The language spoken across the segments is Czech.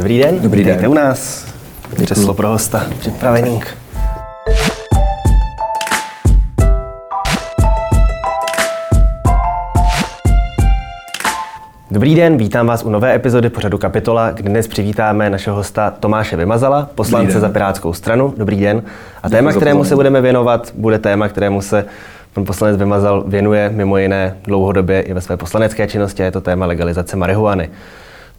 Dobrý den. Dobrý den. u nás. Křeslo pro hosta připravený. Dobrý den, vítám vás u nové epizody pořadu Kapitola, kde dnes přivítáme našeho hosta Tomáše Vymazala, poslance za Pirátskou stranu. Dobrý den. A téma, kterému se budeme věnovat, bude téma, kterému se pan poslanec Vymazal věnuje mimo jiné dlouhodobě i ve své poslanecké činnosti a je to téma legalizace marihuany.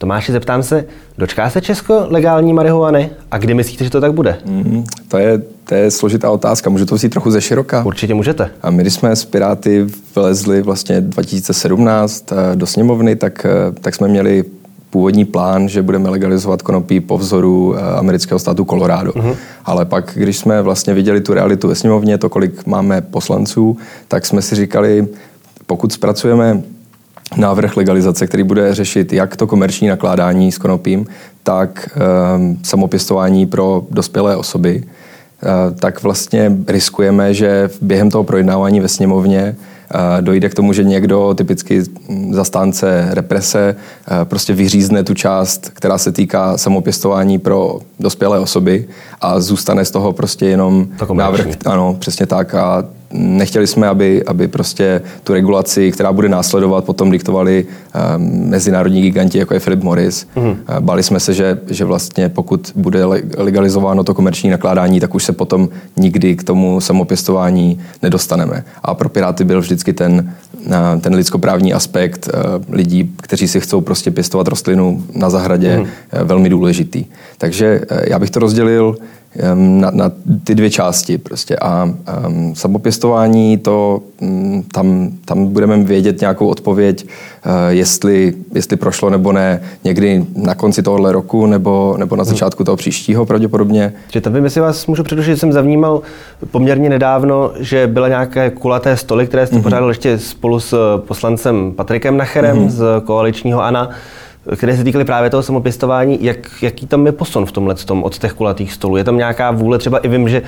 Tomáši, zeptám se, dočká se Česko legální marihuany a kdy myslíte, že to tak bude? Mm, to, je, to je složitá otázka, můžu to vzít trochu ze široka? Určitě můžete. A my, když jsme s Piráty vlezli vlastně 2017 eh, do sněmovny, tak, eh, tak jsme měli původní plán, že budeme legalizovat konopí po vzoru eh, amerického státu Colorado. Uh-huh. Ale pak, když jsme vlastně viděli tu realitu ve sněmovně, to, kolik máme poslanců, tak jsme si říkali, pokud zpracujeme návrh legalizace, který bude řešit jak to komerční nakládání s konopím, tak um, samopěstování pro dospělé osoby, uh, tak vlastně riskujeme, že během toho projednávání ve sněmovně uh, dojde k tomu, že někdo, typicky zastánce represe, uh, prostě vyřízne tu část, která se týká samopěstování pro dospělé osoby a zůstane z toho prostě jenom návrh. Ano, přesně tak. A nechtěli jsme, aby, aby prostě tu regulaci, která bude následovat, potom diktovali um, mezinárodní giganti, jako je Philip Morris. Mm. Báli jsme se, že, že vlastně pokud bude legalizováno to komerční nakládání, tak už se potom nikdy k tomu samopěstování nedostaneme. A pro Piráty byl vždycky ten, ten lidskoprávní aspekt lidí, kteří si chcou prostě pěstovat rostlinu na zahradě, mm. velmi důležitý. Takže já bych to rozdělil na, na ty dvě části prostě. A um, samopěstování, to um, tam, tam budeme vědět nějakou odpověď, uh, jestli, jestli prošlo nebo ne, někdy na konci tohohle roku nebo, nebo na hmm. začátku toho příštího pravděpodobně. Že tam jestli vás můžu předložit, jsem zavnímal poměrně nedávno, že byla nějaké kulaté stoly, které jste mm-hmm. pořádal ještě spolu s poslancem Patrikem Nacherem mm-hmm. z koaličního ANA které se týkaly právě toho samopěstování, jak, jaký tam je posun v tomhle tom od těch kulatých stolů? Je tam nějaká vůle, třeba i vím, že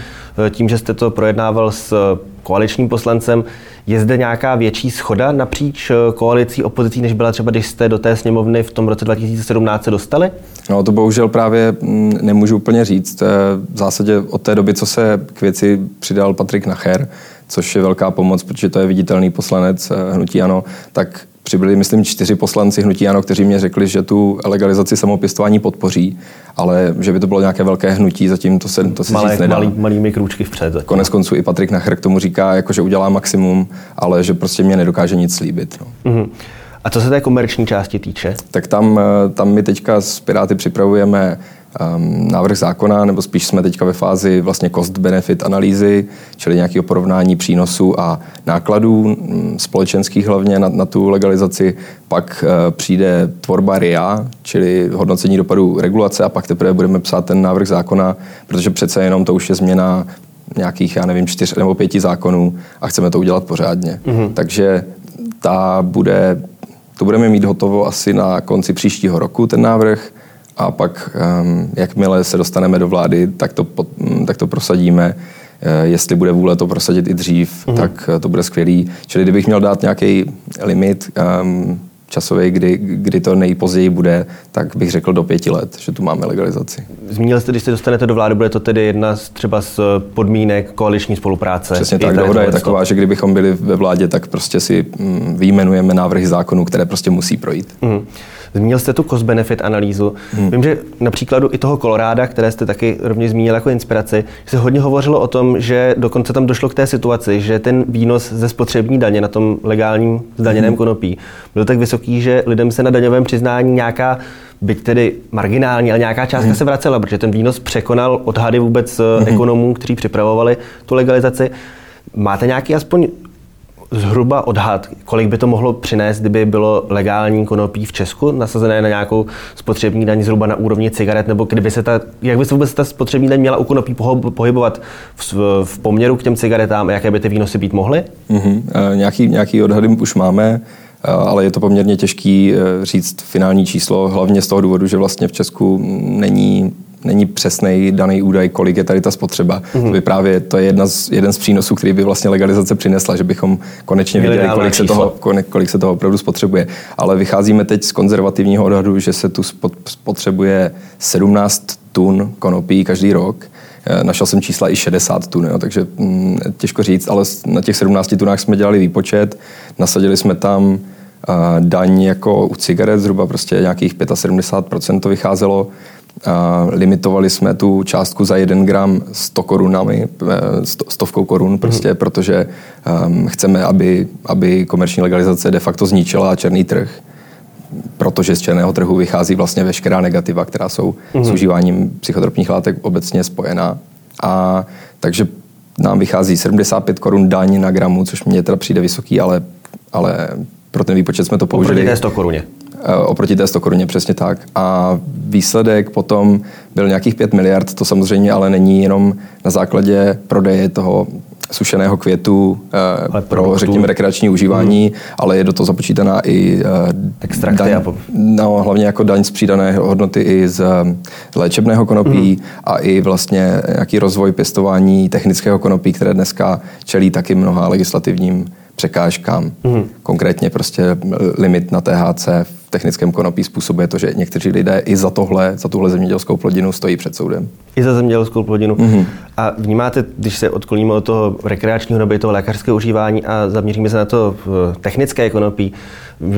eh, tím, že jste to projednával s eh, koaličním poslancem, je zde nějaká větší schoda napříč eh, koalicí opozicí, než byla třeba, když jste do té sněmovny v tom roce 2017 se dostali? No to bohužel právě mm, nemůžu úplně říct. V zásadě od té doby, co se k věci přidal Patrik Nacher, což je velká pomoc, protože to je viditelný poslanec hnutí Ano, tak přibyli, myslím, čtyři poslanci hnutí Ano, kteří mě řekli, že tu legalizaci samopěstování podpoří, ale že by to bylo nějaké velké hnutí, zatím to se, to se Malé, říct nedá. Malý, malými krůčky vpřed. Zatím. Konec konců i Patrik Nacher k tomu říká, jako, že udělá maximum, ale že prostě mě nedokáže nic slíbit. No. Mm-hmm. A co se té komerční části týče? Tak tam, eh, tam my teďka s Piráty připravujeme um, návrh zákona, nebo spíš jsme teďka ve fázi vlastně cost-benefit analýzy, čili nějakého porovnání přínosů a nákladů mm, společenských hlavně na, na tu legalizaci. Pak uh, přijde tvorba RIA, čili hodnocení dopadů regulace a pak teprve budeme psát ten návrh zákona, protože přece jenom to už je změna nějakých, já nevím, čtyř nebo pěti zákonů a chceme to udělat pořádně. Mm-hmm. Takže ta bude, to budeme mít hotovo asi na konci příštího roku, ten návrh a pak, um, jakmile se dostaneme do vlády, tak to, mm, tak to prosadíme. Uh, jestli bude vůle to prosadit i dřív, mm. tak uh, to bude skvělý. Čili kdybych měl dát nějaký limit um, časový, kdy, kdy to nejpozději bude, tak bych řekl do pěti let, že tu máme legalizaci. Zmínil jste, když se dostanete do vlády, bude to tedy jedna z třeba z podmínek koaliční spolupráce? Přesně tak, dohoda je taková, že kdybychom byli ve vládě, tak prostě si mm, výjmenujeme návrhy zákonů, které prostě musí projít. Mm. Zmínil jste tu cost-benefit analýzu. Hmm. Vím, že na příkladu i toho Koloráda, které jste taky rovně zmínil jako inspiraci, se hodně hovořilo o tom, že dokonce tam došlo k té situaci, že ten výnos ze spotřební daně na tom legálním zdaněném hmm. konopí byl tak vysoký, že lidem se na daňovém přiznání nějaká byť tedy marginální, ale nějaká částka hmm. se vracela, protože ten výnos překonal odhady vůbec hmm. ekonomů, kteří připravovali tu legalizaci. Máte nějaký aspoň zhruba odhad, kolik by to mohlo přinést, kdyby bylo legální konopí v Česku nasazené na nějakou spotřební daň zhruba na úrovni cigaret, nebo kdyby se ta, jak by se vůbec ta spotřební daň měla u konopí pohybovat v, v poměru k těm cigaretám a jaké by ty výnosy být mohly? Mm-hmm. E, nějaký, nějaký odhady už máme ale je to poměrně těžký e, říct finální číslo, hlavně z toho důvodu, že vlastně v Česku není není přesný daný údaj, kolik je tady ta spotřeba. Mm-hmm. To by právě, to je jedna z, jeden z přínosů, který by vlastně legalizace přinesla, že bychom konečně Měli věděli, kolik se, toho, kolik se toho opravdu spotřebuje. Ale vycházíme teď z konzervativního odhadu, že se tu spotřebuje 17 tun konopí každý rok. Eh, našel jsem čísla i 60 tun, jo, takže hm, těžko říct, ale na těch 17 tunách jsme dělali výpočet, nasadili jsme tam daň jako u cigaret, zhruba prostě nějakých 75% to vycházelo. Limitovali jsme tu částku za 1 gram 100 korunami, eh, stovkou korun prostě, mm. protože um, chceme, aby, aby komerční legalizace de facto zničila černý trh protože z černého trhu vychází vlastně veškerá negativa, která jsou mm. s užíváním psychotropních látek obecně spojená. A takže nám vychází 75 korun daň na gramu, což mně teda přijde vysoký, ale, ale pro ten výpočet jsme to použili. Oproti té 100 koruně. Eh, oproti té 100 koruně, přesně tak. A výsledek potom byl nějakých 5 miliard, to samozřejmě ale není jenom na základě prodeje toho sušeného květu eh, ale pro, řekněme, rekreační užívání, hmm. ale je do toho započítaná i eh, Extrakty daň, a no, hlavně jako daň z přidané hodnoty i z léčebného konopí hmm. a i vlastně nějaký rozvoj pěstování technického konopí, které dneska čelí taky mnoha legislativním překážkám. Mm. Konkrétně prostě limit na THC v technickém konopí způsobuje to, že někteří lidé i za tohle, za tuhle zemědělskou plodinu stojí před soudem. I za zemědělskou plodinu. Mm. A vnímáte, když se odkloníme od toho rekreačního nebo toho lékařského užívání a zaměříme se na to technické konopí,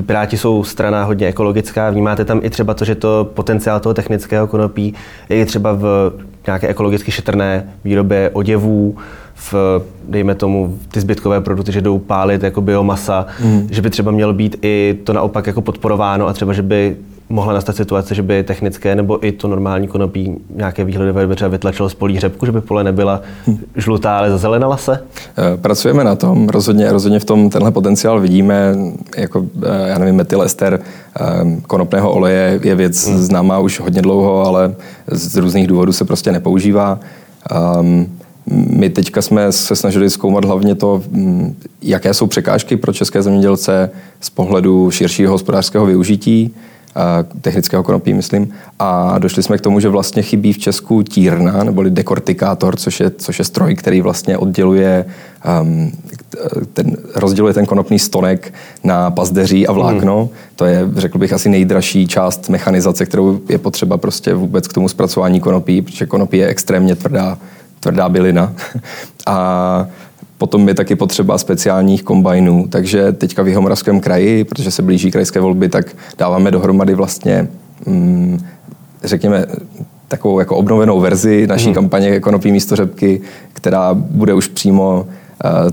Piráti jsou strana hodně ekologická, vnímáte tam i třeba to, že to potenciál toho technického konopí je třeba v nějaké ekologicky šetrné výrobě oděvů, v, dejme tomu, ty zbytkové produkty, že jdou pálit jako biomasa, mm. že by třeba mělo být i to naopak jako podporováno a třeba, že by mohla nastat situace, že by technické nebo i to normální konopí nějaké výhledové třeba vytlačilo z polí řepku, že by pole nebyla hm. žlutá, ale zazelenala se? Eh, pracujeme na tom, rozhodně, rozhodně v tom tenhle potenciál vidíme, jako, eh, já nevím, metylester eh, konopného oleje je věc hmm. známá už hodně dlouho, ale z různých důvodů se prostě nepoužívá. Um, my teďka jsme se snažili zkoumat hlavně to, hm, jaké jsou překážky pro české zemědělce z pohledu širšího hospodářského využití technického konopí, myslím. A došli jsme k tomu, že vlastně chybí v Česku tírna, neboli dekortikátor, což je, což je stroj, který vlastně odděluje um, ten, rozděluje ten konopný stonek na pazdeří a vlákno. Hmm. To je, řekl bych, asi nejdražší část mechanizace, kterou je potřeba prostě vůbec k tomu zpracování konopí, protože konopí je extrémně tvrdá, tvrdá bylina. a Potom je taky potřeba speciálních kombajnů, takže teďka v Jihomoravském kraji, protože se blíží krajské volby, tak dáváme dohromady vlastně, mm, řekněme, takovou jako obnovenou verzi naší hmm. kampaně Konopí místo řepky, která bude už přímo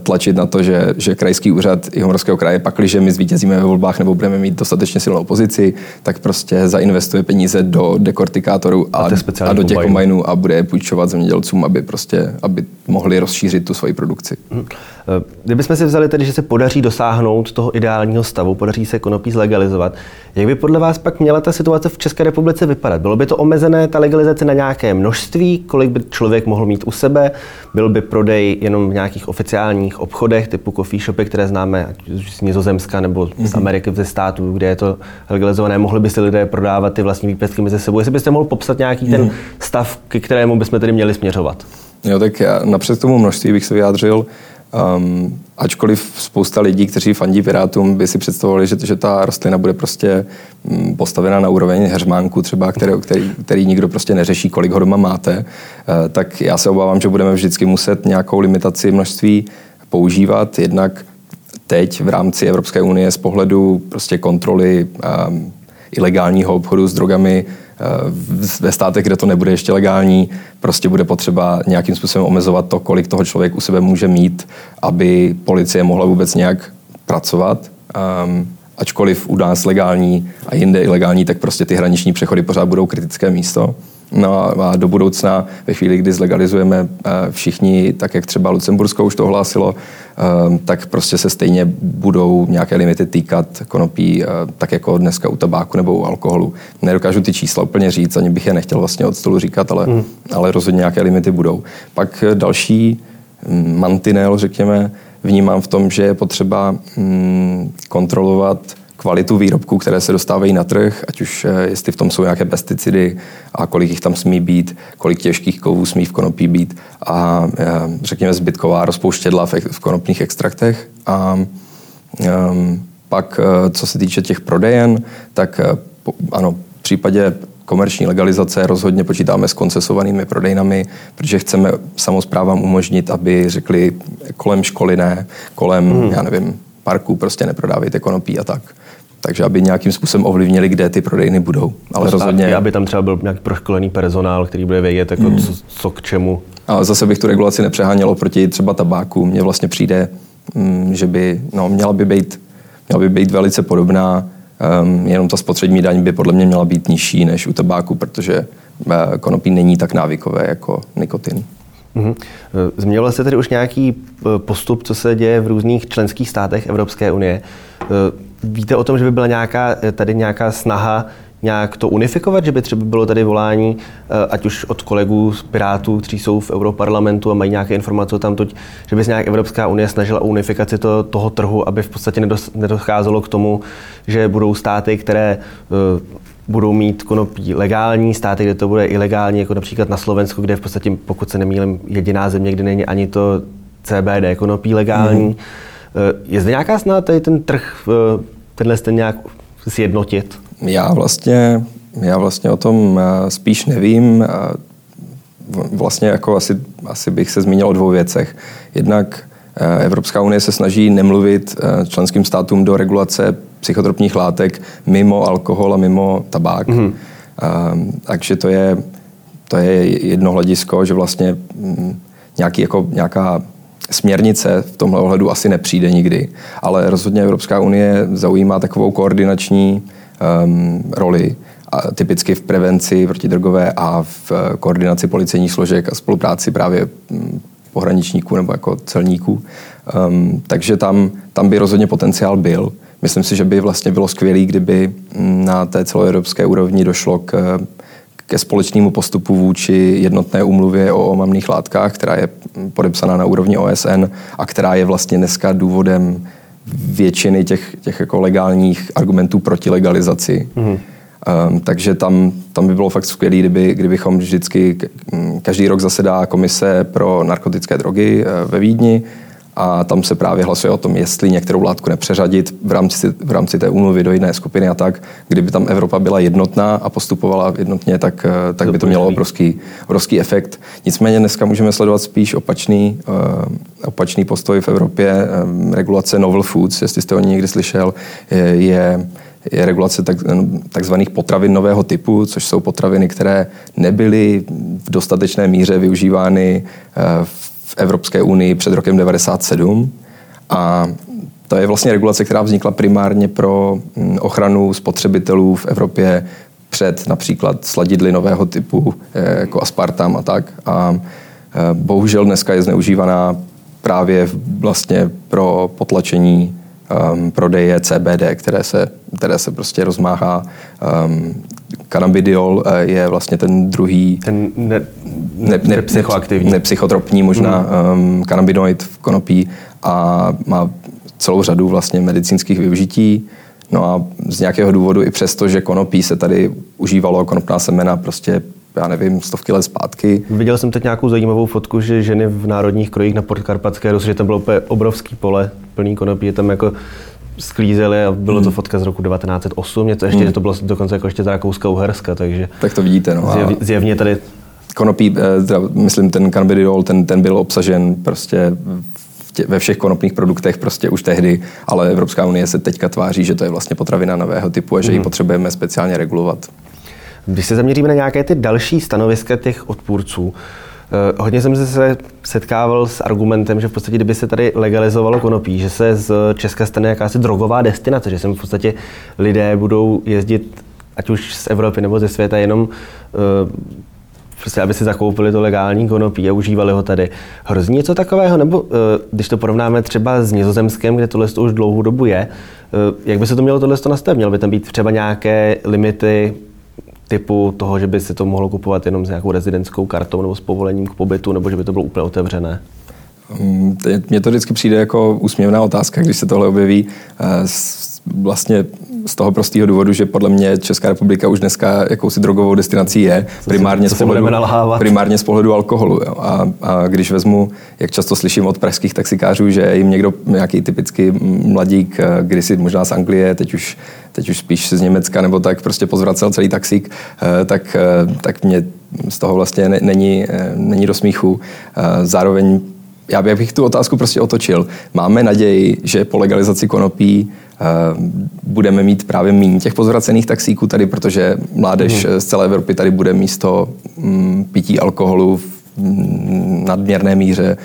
tlačit na to, že, že krajský úřad Jihomorského kraje, pakliže my zvítězíme ve volbách nebo budeme mít dostatečně silnou pozici, tak prostě zainvestuje peníze do dekortikátorů a, a, a do těch kombajnů a bude je půjčovat zemědělcům, aby prostě aby mohli rozšířit tu svoji produkci. Hmm. Kdybychom si vzali tedy, že se podaří dosáhnout toho ideálního stavu, podaří se konopí zlegalizovat, jak by podle vás pak měla ta situace v České republice vypadat? Bylo by to omezené, ta legalizace na nějaké množství, kolik by člověk mohl mít u sebe? Byl by prodej jenom v nějakých oficiálních obchodech typu coffee shopy, které známe ať z Nizozemska nebo z mhm. Ameriky, ze států, kde je to legalizované? Mohli by si lidé prodávat ty vlastní výpěstky mezi sebou? Jestli byste mohl popsat nějaký ten mhm. stav, k kterému bychom tedy měli směřovat? Jo, tak já napřed tomu množství bych se vyjádřil. Um, ačkoliv spousta lidí, kteří fandí Pirátům, by si představovali, že, že ta rostlina bude prostě um, postavena na úroveň heřmánku třeba, který, který, který nikdo prostě neřeší, kolik ho doma máte, uh, tak já se obávám, že budeme vždycky muset nějakou limitaci množství používat, jednak teď v rámci Evropské unie z pohledu prostě kontroly um, ilegálního obchodu s drogami ve státech, kde to nebude ještě legální, prostě bude potřeba nějakým způsobem omezovat to, kolik toho člověk u sebe může mít, aby policie mohla vůbec nějak pracovat. Um, ačkoliv u nás legální a jinde ilegální, tak prostě ty hraniční přechody pořád budou kritické místo. No a do budoucna, ve chvíli, kdy zlegalizujeme eh, všichni, tak jak třeba Lucembursko už to hlásilo, eh, tak prostě se stejně budou nějaké limity týkat konopí, eh, tak jako dneska u tabáku nebo u alkoholu. Nedokážu ty čísla úplně říct, ani bych je nechtěl vlastně od stolu říkat, ale, mm. ale rozhodně nějaké limity budou. Pak další mm, mantinel, řekněme, vnímám v tom, že je potřeba mm, kontrolovat kvalitu výrobků, které se dostávají na trh, ať už eh, jestli v tom jsou nějaké pesticidy a kolik jich tam smí být, kolik těžkých kovů smí v konopí být a eh, řekněme zbytková rozpouštědla v konopních extraktech. A um, pak, co se týče těch prodejen, tak ano, v případě komerční legalizace rozhodně počítáme s koncesovanými prodejnami, protože chceme samozprávám umožnit, aby řekli kolem školy ne, kolem, hmm. já nevím, parku prostě neprodávejte konopí a tak. Takže aby nějakým způsobem ovlivnili, kde ty prodejny budou. Ale rozhodně... Aby tam třeba byl nějaký proškolený personál, který bude vědět, jako hmm. co, co, k čemu. A zase bych tu regulaci nepřeháněl proti třeba tabáku. Mně vlastně přijde, mm, že by no, měla by být, měla by být velice podobná Um, jenom ta spotřební daň by podle mě měla být nižší než u tabáku, protože uh, konopí není tak návykové jako nikotin. Mm-hmm. Zmínil jste tedy už nějaký eh, postup, co se děje v různých členských státech Evropské unie. Víte o tom, že by byla nějaká, tady nějaká snaha nějak to unifikovat, že by třeba bylo tady volání, eh, ať už od kolegů z Pirátů, kteří jsou v Europarlamentu a mají nějaké informace tam, toť, že by se nějak Evropská unie snažila o unifikaci to, toho trhu, aby v podstatě nedocházelo k tomu, že budou státy, které uh, budou mít konopí legální, státy, kde to bude ilegální, jako například na Slovensku, kde v podstatě, pokud se nemýlím, jediná země, kde není ani to CBD konopí legální. Mm. Je zde nějaká snaha tady ten trh, tenhle ten nějak sjednotit? Já vlastně, já vlastně o tom eh, spíš nevím. Vlastně jako asi, asi bych se zmínil o dvou věcech. Jednak eh, Evropská unie se snaží nemluvit eh, členským státům do regulace psychotropních látek mimo alkohol a mimo tabák. Mm-hmm. Takže to je, to je jedno hledisko, že vlastně mm, nějaký, jako, nějaká směrnice v tomhle ohledu asi nepřijde nikdy, ale rozhodně Evropská unie zaujímá takovou koordinační um, roli a typicky v prevenci protidrogové a v eh, koordinaci policejních složek a spolupráci právě hm, pohraničníků nebo jako celníků. Um, takže tam, tam by rozhodně potenciál byl. Myslím si, že by vlastně bylo skvělé, kdyby hm, na té celoevropské úrovni došlo k, ke společnému postupu vůči jednotné umluvě o omamných látkách, která je podepsaná na úrovni OSN a která je vlastně dneska důvodem většiny těch, těch jako legálních argumentů proti legalizaci. Mm. Um, takže tam, tam by bylo fakt skvělé, kdyby, kdybychom vždycky, každý rok zasedá komise pro narkotické drogy uh, ve Vídni a tam se právě hlasuje o tom, jestli některou látku nepřeřadit v rámci, v rámci té úmluvy do jiné skupiny a tak. Kdyby tam Evropa byla jednotná a postupovala jednotně, tak, eh, tak by to mělo obrovský, obrovský efekt. Nicméně dneska můžeme sledovat spíš opačný, uh, opačný postoj v Evropě. Um, regulace novel foods, jestli jste o ní někdy slyšel, je, je je regulace tak, takzvaných potravin nového typu, což jsou potraviny, které nebyly v dostatečné míře využívány v v Evropské unii před rokem 1997 a to je vlastně regulace, která vznikla primárně pro mm, ochranu spotřebitelů v Evropě před například sladidly nového typu, eh, jako aspartam a tak. A eh, bohužel dneska je zneužívaná právě vlastně pro potlačení um, prodeje CBD, které se, které se prostě rozmáhá. Um, Cannabidiol eh, je vlastně ten druhý... Ten ne, ne, ne, nepsychoaktivní. Nepsychotropní možná mm. um, kanabinoid v konopí a má celou řadu vlastně medicínských využití. No a z nějakého důvodu i přesto, že konopí se tady užívalo, konopná semena prostě já nevím, stovky let zpátky. Viděl jsem teď nějakou zajímavou fotku, že ženy v národních krojích na Podkarpatské Rus, že tam bylo úplně obrovský pole plný konopí, je tam jako sklízeli a bylo hmm. to fotka z roku 1908, něco ještě, hmm. že to bylo dokonce jako ještě za Rakouska Uherska, takže... Tak to vidíte, no. Zjev, zjevně tady... Konopí, eh, myslím, ten cannabidiol, ten, ten byl obsažen prostě tě, ve všech konopných produktech prostě už tehdy, ale Evropská unie se teďka tváří, že to je vlastně potravina nového typu a že hmm. ji potřebujeme speciálně regulovat. Když se zaměříme na nějaké ty další stanoviska těch odpůrců, eh, hodně jsem se setkával s argumentem, že v podstatě, kdyby se tady legalizovalo konopí, že se z Česka stane jakási drogová destinace, že sem v podstatě lidé budou jezdit ať už z Evropy nebo ze světa jenom eh, prostě aby si zakoupili to legální konopí a užívali ho tady. Hrozí něco takového? Nebo eh, když to porovnáme třeba s Nizozemskem, kde tohle už dlouhou dobu je, jak by se to mělo tohle nastavit? Mělo by tam být třeba nějaké limity typu toho, že by si to mohlo kupovat jenom s nějakou rezidentskou kartou nebo s povolením k pobytu, nebo že by to bylo úplně otevřené? Mm, mně to vždycky přijde jako úsměvná otázka, když se tohle objeví. Eh, vlastně z toho prostého důvodu, že podle mě Česká republika už dneska jakousi drogovou destinací je, primárně, z pohledu, primárně z pohledu alkoholu. Jo. A, a když vezmu, jak často slyším od pražských taxikářů, že jim někdo, nějaký typický mladík, eh, kdysi možná z Anglie, teď už, teď už spíš z Německa nebo tak, prostě pozvracel celý taxík, eh, tak, eh, tak mě z toho vlastně není, není do smíchu. Zároveň já bych tu otázku prostě otočil. Máme naději, že po legalizaci konopí budeme mít právě méně těch pozvracených taxíků tady, protože mládež hmm. z celé Evropy tady bude místo mm, pití alkoholu v mm, nadměrné míře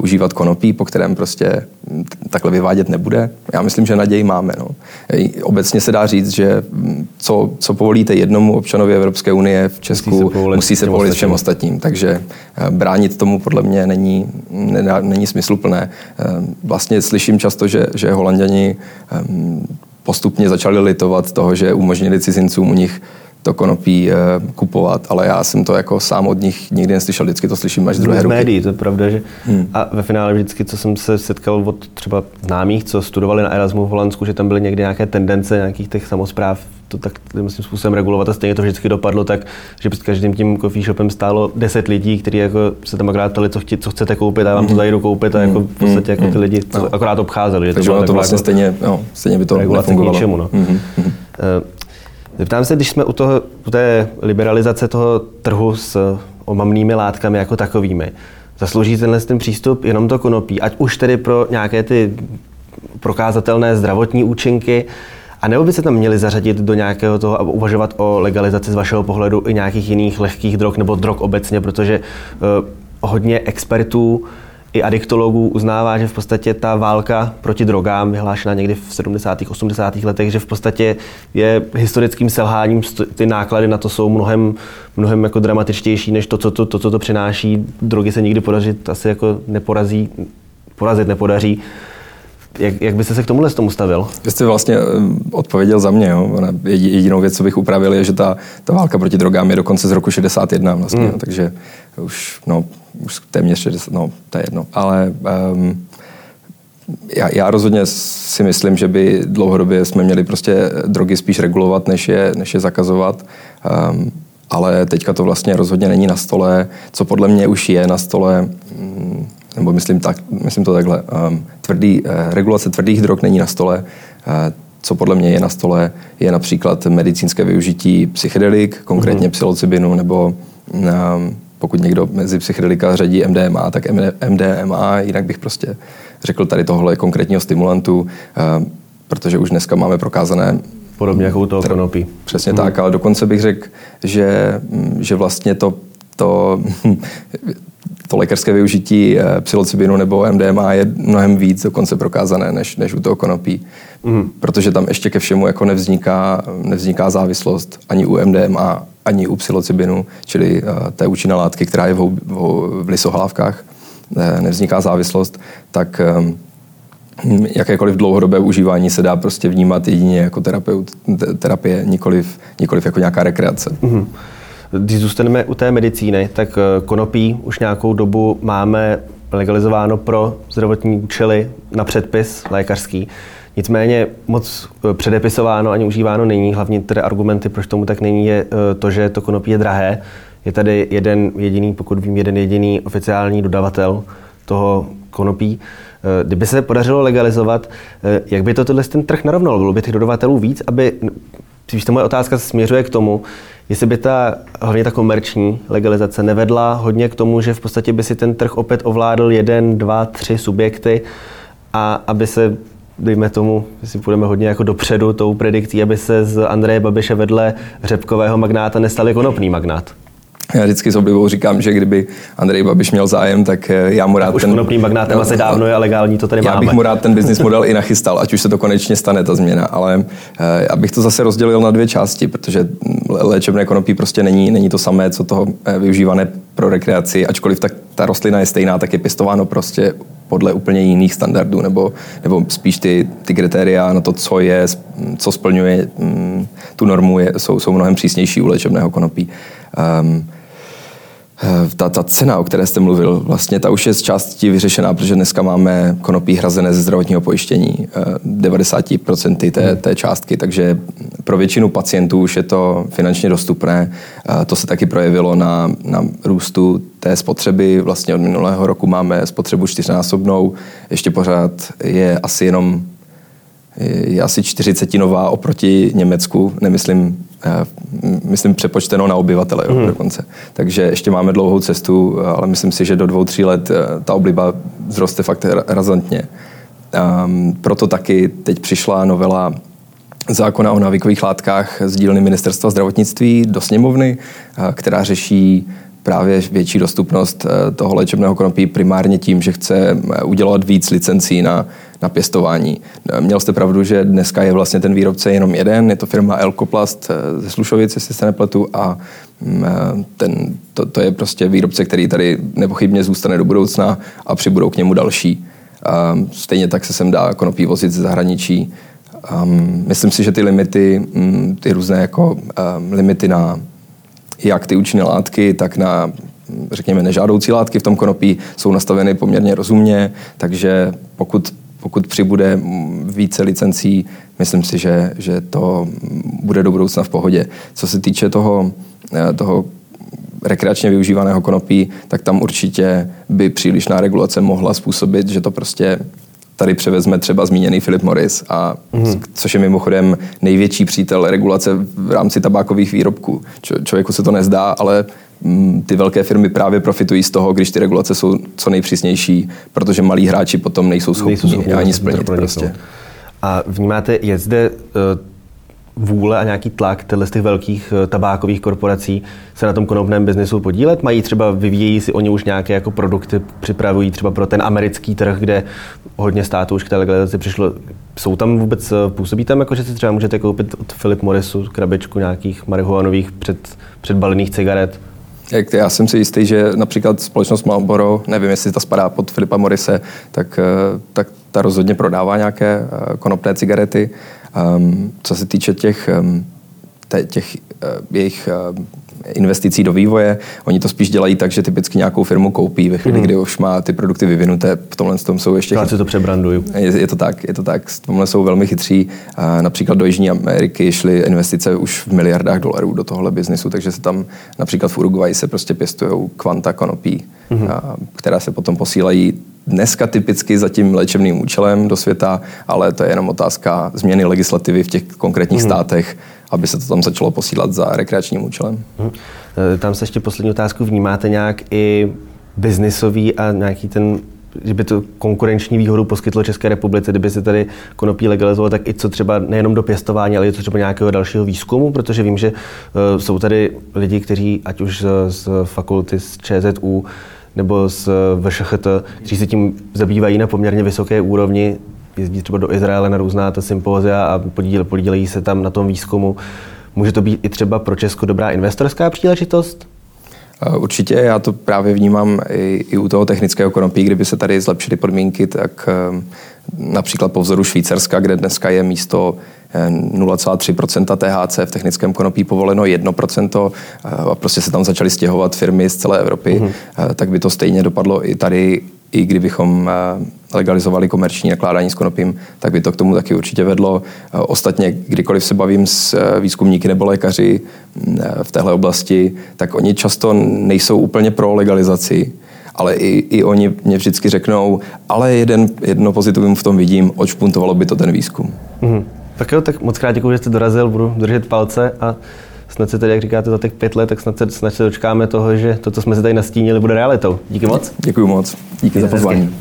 užívat konopí, po kterém prostě takhle vyvádět nebude. Já myslím, že naději máme. No. Obecně se dá říct, že co, co povolíte jednomu občanovi Evropské unie v Česku, musí se povolit, musí se povolit všem ostatním. Takže uh, bránit tomu podle mě není, není smysluplné. Uh, vlastně slyším často, že, že holanděni um, postupně začali litovat toho, že umožnili cizincům u nich to konopí eh, kupovat, ale já jsem to jako sám od nich nikdy neslyšel, vždycky to slyším až z druhé ruky. médií, to je pravda, že hmm. a ve finále vždycky, co jsem se setkal od třeba známých, co studovali na Erasmu v Holandsku, že tam byly někdy nějaké tendence nějakých těch samozpráv to tak tím způsobem regulovat a stejně to vždycky dopadlo tak, že před každým tím coffee shopem stálo 10 lidí, kteří jako se tam akorát ptali, co, chtě, co chcete koupit a vám to zajdu koupit a jako v podstatě jako ty mhm. lidi no. akorát obcházeli. Že Takže to, to vlastně jako stejně, no, stejně by to nefungovalo. K ničemu, no. Mm-hmm. Zeptám se, když jsme u, toho, u té liberalizace toho trhu s omamnými látkami jako takovými, zaslouží tenhle ten přístup jenom to konopí, ať už tedy pro nějaké ty prokázatelné zdravotní účinky, a nebo by se tam měli zařadit do nějakého toho a uvažovat o legalizaci z vašeho pohledu i nějakých jiných lehkých drog nebo drog obecně, protože uh, hodně expertů i adiktologů uznává, že v podstatě ta válka proti drogám, vyhlášená někdy v 70. 80. letech, že v podstatě je historickým selháním, ty náklady na to jsou mnohem, mnohem jako dramatičtější než to co to, to, co to přináší. Drogy se nikdy podařit asi jako neporazí, porazit nepodaří. Jak, jak byste se k tomuhle tomu stavil? Vy jste vlastně eh, odpověděl za mě. Jo. Jedinou věc, co bych upravil, je, že ta, ta válka proti drogám je dokonce z roku 61 vlastně, mm. takže už, no, už téměř 60, no, to je jedno. Ale um, já, já rozhodně si myslím, že by dlouhodobě jsme měli prostě drogy spíš regulovat, než je, než je zakazovat. Um, ale teďka to vlastně rozhodně není na stole, co podle mě už je na stole, um, nebo myslím, tak, myslím to takhle, um, tvrdý, uh, regulace tvrdých drog není na stole, uh, co podle mě je na stole, je například medicínské využití psychedelik, konkrétně mm-hmm. psilocybinu, nebo um, pokud někdo mezi psychedelika řadí MDMA, tak MDMA, jinak bych prostě řekl tady tohle konkrétního stimulantu, uh, protože už dneska máme prokázané Podobně jako u toho konopí. Přesně hmm. tak, ale dokonce bych řekl, že, že vlastně to, to to lékařské využití eh, psilocybinu nebo MDMA je mnohem víc dokonce prokázané než, než u toho konopí. Mm. Protože tam ještě ke všemu jako nevzniká, nevzniká závislost ani u MDMA, ani u psilocybinu, čili uh, té účinné látky, která je v, v, v lisohlávkách, ne, nevzniká závislost, tak um, jakékoliv dlouhodobé užívání se dá prostě vnímat jedině jako terapeut, terapie, nikoliv, nikoliv jako nějaká rekreace. Mm. Když zůstaneme u té medicíny, tak eh, konopí už nějakou dobu máme legalizováno pro zdravotní účely na předpis lékařský. Nicméně moc eh, předepisováno ani užíváno není. Hlavní tedy argumenty, proč tomu tak není, je eh, to, že to konopí je drahé. Je tady jeden jediný, pokud vím, jeden jediný oficiální dodavatel toho konopí. Kdyby se podařilo legalizovat, jak by to tohle ten trh narovnalo? Bylo by těch dodavatelů víc, aby, když ta moje otázka směřuje k tomu, jestli by ta, hlavně ta komerční legalizace nevedla hodně k tomu, že v podstatě by si ten trh opět ovládl jeden, dva, tři subjekty a aby se dejme tomu, jestli půjdeme hodně jako dopředu tou predikcí, aby se z Andreje Babiše vedle řepkového magnáta nestal konopný magnát. Já vždycky s oblibou říkám, že kdyby Andrej Babiš měl zájem, tak eh, já mu rád tak už ten... Konopným magnátem asi dávno je a legální, to tady já máme. Já bych mu rád ten business model i nachystal, ať už se to konečně stane, ta změna. Ale eh, já bych to zase rozdělil na dvě části, protože léčebné konopí prostě není, není to samé, co toho eh, využívané pro rekreaci, ačkoliv ta, ta rostlina je stejná, tak je pěstováno prostě podle úplně jiných standardů, nebo, nebo spíš ty, ty kritéria na to, co je, co splňuje mm, tu normu, je, jsou, jsou mnohem přísnější u léčebného konopí. Um, ta, ta cena, o které jste mluvil, vlastně ta už je z části vyřešená, protože dneska máme konopí hrazené ze zdravotního pojištění 90% té, té částky, takže pro většinu pacientů už je to finančně dostupné. To se taky projevilo na, na růstu té spotřeby. Vlastně od minulého roku máme spotřebu čtyřnásobnou. Ještě pořád je asi jenom je asi čtyřicetinová oproti Německu, nemyslím, eh, myslím přepočteno na obyvatele hmm. dokonce. Takže ještě máme dlouhou cestu, ale myslím si, že do dvou, tří let eh, ta obliba vzroste fakt razantně. Um, proto taky teď přišla novela zákona o návykových látkách z dílny Ministerstva zdravotnictví do sněmovny, eh, která řeší právě větší dostupnost toho léčebného konopí primárně tím, že chce udělat víc licencí na na pěstování. Měl jste pravdu, že dneska je vlastně ten výrobce jenom jeden, je to firma Elkoplast eh, ze Slušovic, jestli se nepletu, a mm, eh, ten, to, to je prostě výrobce, který tady nepochybně zůstane do budoucna a přibudou k němu další. Stejně tak se sem dá konopí vozit ze zahraničí. Um, myslím si, že ty limity, um, ty různé jako limity na jak ty účinné látky, tak na řekněme nežádoucí látky v tom konopí jsou nastaveny poměrně rozumně, takže pokud pokud přibude více licencí, myslím si, že, že to bude do budoucna v pohodě. Co se týče toho, eh, toho rekreačně využívaného konopí, tak tam určitě by přílišná regulace mohla způsobit, že to prostě tady převezme třeba zmíněný Philip Morris, a, mm. což je mimochodem největší přítel regulace v rámci tabákových výrobků. Č- člověku se to nezdá, ale ty velké firmy právě profitují z toho, když ty regulace jsou co nejpřísnější, protože malí hráči potom nejsou schopni, nejsou schopni ani splnit prostě. A vnímáte, je zde uh, vůle a nějaký tlak z těch velkých uh, tabákových korporací se na tom konopném biznesu podílet? Mají třeba, vyvíjejí si oni už nějaké jako produkty, připravují třeba pro ten americký trh, kde hodně států už k té legalizaci přišlo. Jsou tam vůbec, uh, působí tam jako, že si třeba můžete koupit od Philip Morrisu krabičku nějakých marihuanových před, předbalených cigaret? Jak já jsem si jistý, že například společnost Marlboro, nevím, jestli ta spadá pod Filipa Morise, tak, eh, tak ta rozhodně prodává nějaké eh, konopné cigarety. Um, co se týče těch, um, těch uh, jejich uh, investicí do vývoje. Oni to spíš dělají tak, že typicky nějakou firmu koupí ve chvíli, mm. kdy už má ty produkty vyvinuté. V tomhle tom jsou ještě... Já si to přebranduju. Je, je, to tak, je to tak. V tomhle jsou velmi chytří. A například do Jižní Ameriky šly investice už v miliardách dolarů do tohle biznisu, takže se tam například v Uruguay se prostě pěstují kvanta konopí, mm. a, která se potom posílají dneska typicky za tím léčebným účelem do světa, ale to je jenom otázka změny legislativy v těch konkrétních mm. státech, aby se to tam začalo posílat za rekreačním účelem. Mm. Tam se ještě poslední otázku. Vnímáte nějak i biznisový a nějaký ten že by to konkurenční výhodu poskytlo České republice, kdyby se tady konopí legalizovalo, tak i co třeba nejenom do pěstování, ale i co třeba nějakého dalšího výzkumu, protože vím, že uh, jsou tady lidi, kteří ať už z, z fakulty z ČZU nebo z VŠHT, kteří se tím zabývají na poměrně vysoké úrovni, jezdí třeba do Izraele na různá ta sympózia a podíl, podílejí se tam na tom výzkumu. Může to být i třeba pro Česko dobrá investorská příležitost? Určitě, já to právě vnímám i, i u toho technického konopí, kdyby se tady zlepšily podmínky, tak ehm, například po vzoru Švýcarska, kde dneska je místo 0,3 eh, THC v technickém konopí povoleno 1% eh, a prostě se tam začaly stěhovat firmy z celé Evropy, mm-hmm. tak by to stejně dopadlo i tady i kdybychom eh, legalizovali komerční nakládání s konopím, tak by to k tomu taky určitě vedlo. Ostatně, kdykoliv se bavím s výzkumníky nebo lékaři mm, v téhle oblasti, tak oni často nejsou úplně pro legalizaci, ale i, i oni mě vždycky řeknou, ale jeden, jedno pozitivum v tom vidím, odšpuntovalo by to ten výzkum. Mm-hmm. Tak jo, tak moc krát děkuji, že jste dorazil, budu držet palce a snad se tedy, jak říkáte, za těch pět let, tak snad se, snad se dočkáme toho, že to, co jsme se tady nastínili, bude realitou. Díky moc. Děkuji moc. Díky za pozvání.